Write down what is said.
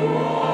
the.